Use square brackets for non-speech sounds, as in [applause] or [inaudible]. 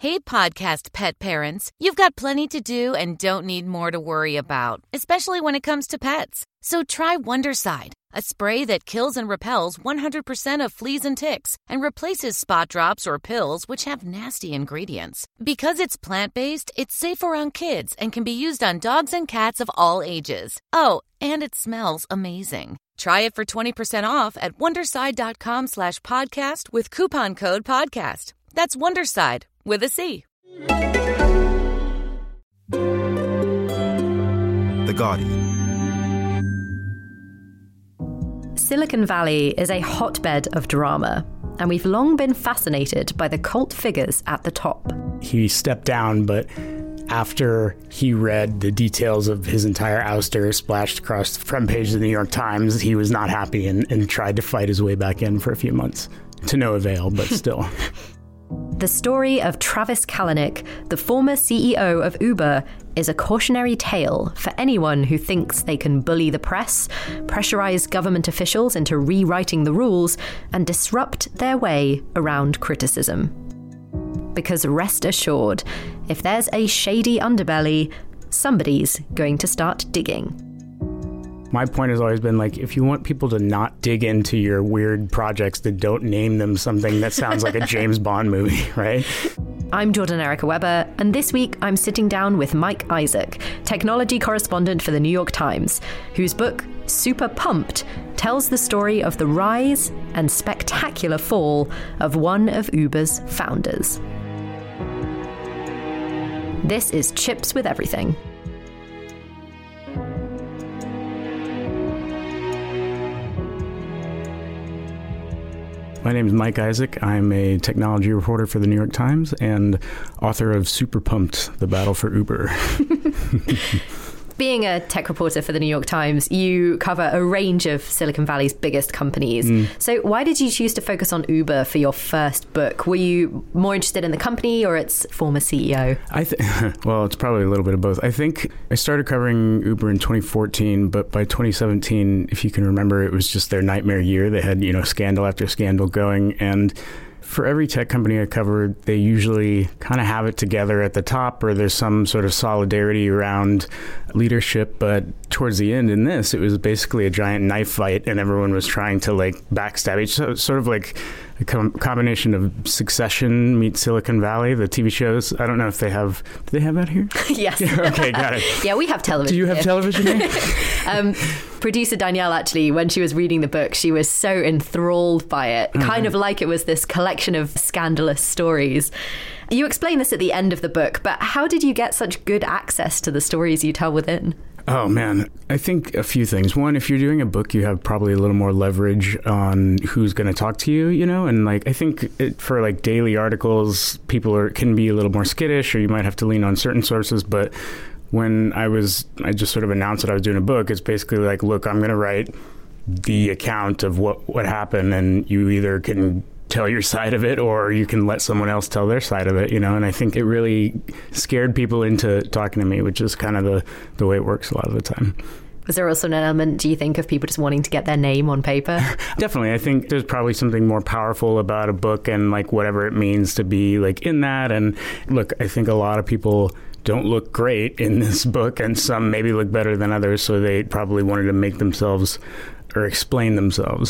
Hey, podcast pet parents, you've got plenty to do and don't need more to worry about, especially when it comes to pets. So try Wondercide, a spray that kills and repels 100% of fleas and ticks and replaces spot drops or pills which have nasty ingredients. Because it's plant based, it's safe around kids and can be used on dogs and cats of all ages. Oh, and it smells amazing. Try it for 20% off at wondercide.com slash podcast with coupon code podcast. That's Wondercide with a C. The Guardian. Silicon Valley is a hotbed of drama, and we've long been fascinated by the cult figures at the top. He stepped down, but after he read the details of his entire ouster splashed across the front page of the New York Times, he was not happy and, and tried to fight his way back in for a few months. To no avail, but [laughs] still. The story of Travis Kalanick, the former CEO of Uber, is a cautionary tale for anyone who thinks they can bully the press, pressurize government officials into rewriting the rules, and disrupt their way around criticism. Because rest assured, if there's a shady underbelly, somebody's going to start digging. My point has always been like, if you want people to not dig into your weird projects, then don't name them something that sounds like a [laughs] James Bond movie, [laughs] right? I'm Jordan Erica Webber, and this week I'm sitting down with Mike Isaac, technology correspondent for the New York Times, whose book, Super Pumped, tells the story of the rise and spectacular fall of one of Uber's founders. This is Chips with Everything. My name is Mike Isaac. I'm a technology reporter for the New York Times and author of Super Pumped The Battle for Uber. [laughs] being a tech reporter for the New York Times, you cover a range of Silicon Valley's biggest companies. Mm. So, why did you choose to focus on Uber for your first book? Were you more interested in the company or its former CEO? I th- [laughs] well, it's probably a little bit of both. I think I started covering Uber in 2014, but by 2017, if you can remember, it was just their nightmare year. They had you know scandal after scandal going, and for every tech company I covered, they usually kind of have it together at the top, or there's some sort of solidarity around leadership. But towards the end, in this, it was basically a giant knife fight, and everyone was trying to like backstab each. So, sort of like a com- combination of Succession meets Silicon Valley, the TV shows. I don't know if they have. Do they have that here? [laughs] yes. Yeah, [laughs] okay, got it. yeah, we have television. Do you have here. television here? [laughs] um, producer Danielle, actually, when she was reading the book, she was so enthralled by it, mm-hmm. kind of like it was this collection of scandalous stories. You explain this at the end of the book, but how did you get such good access to the stories you tell within? Oh man, I think a few things. One, if you're doing a book, you have probably a little more leverage on who's going to talk to you, you know. And like, I think it, for like daily articles, people are can be a little more skittish, or you might have to lean on certain sources. But when I was, I just sort of announced that I was doing a book. It's basically like, look, I'm going to write the account of what what happened, and you either can tell your side of it or you can let someone else tell their side of it, you know. And I think it really scared people into talking to me, which is kind of the, the way it works a lot of the time. Was there also an element, do you think, of people just wanting to get their name on paper? [laughs] Definitely. I think there's probably something more powerful about a book and like whatever it means to be like in that. And look, I think a lot of people don't look great in this book, and some maybe look better than others. So they probably wanted to make themselves or explain themselves.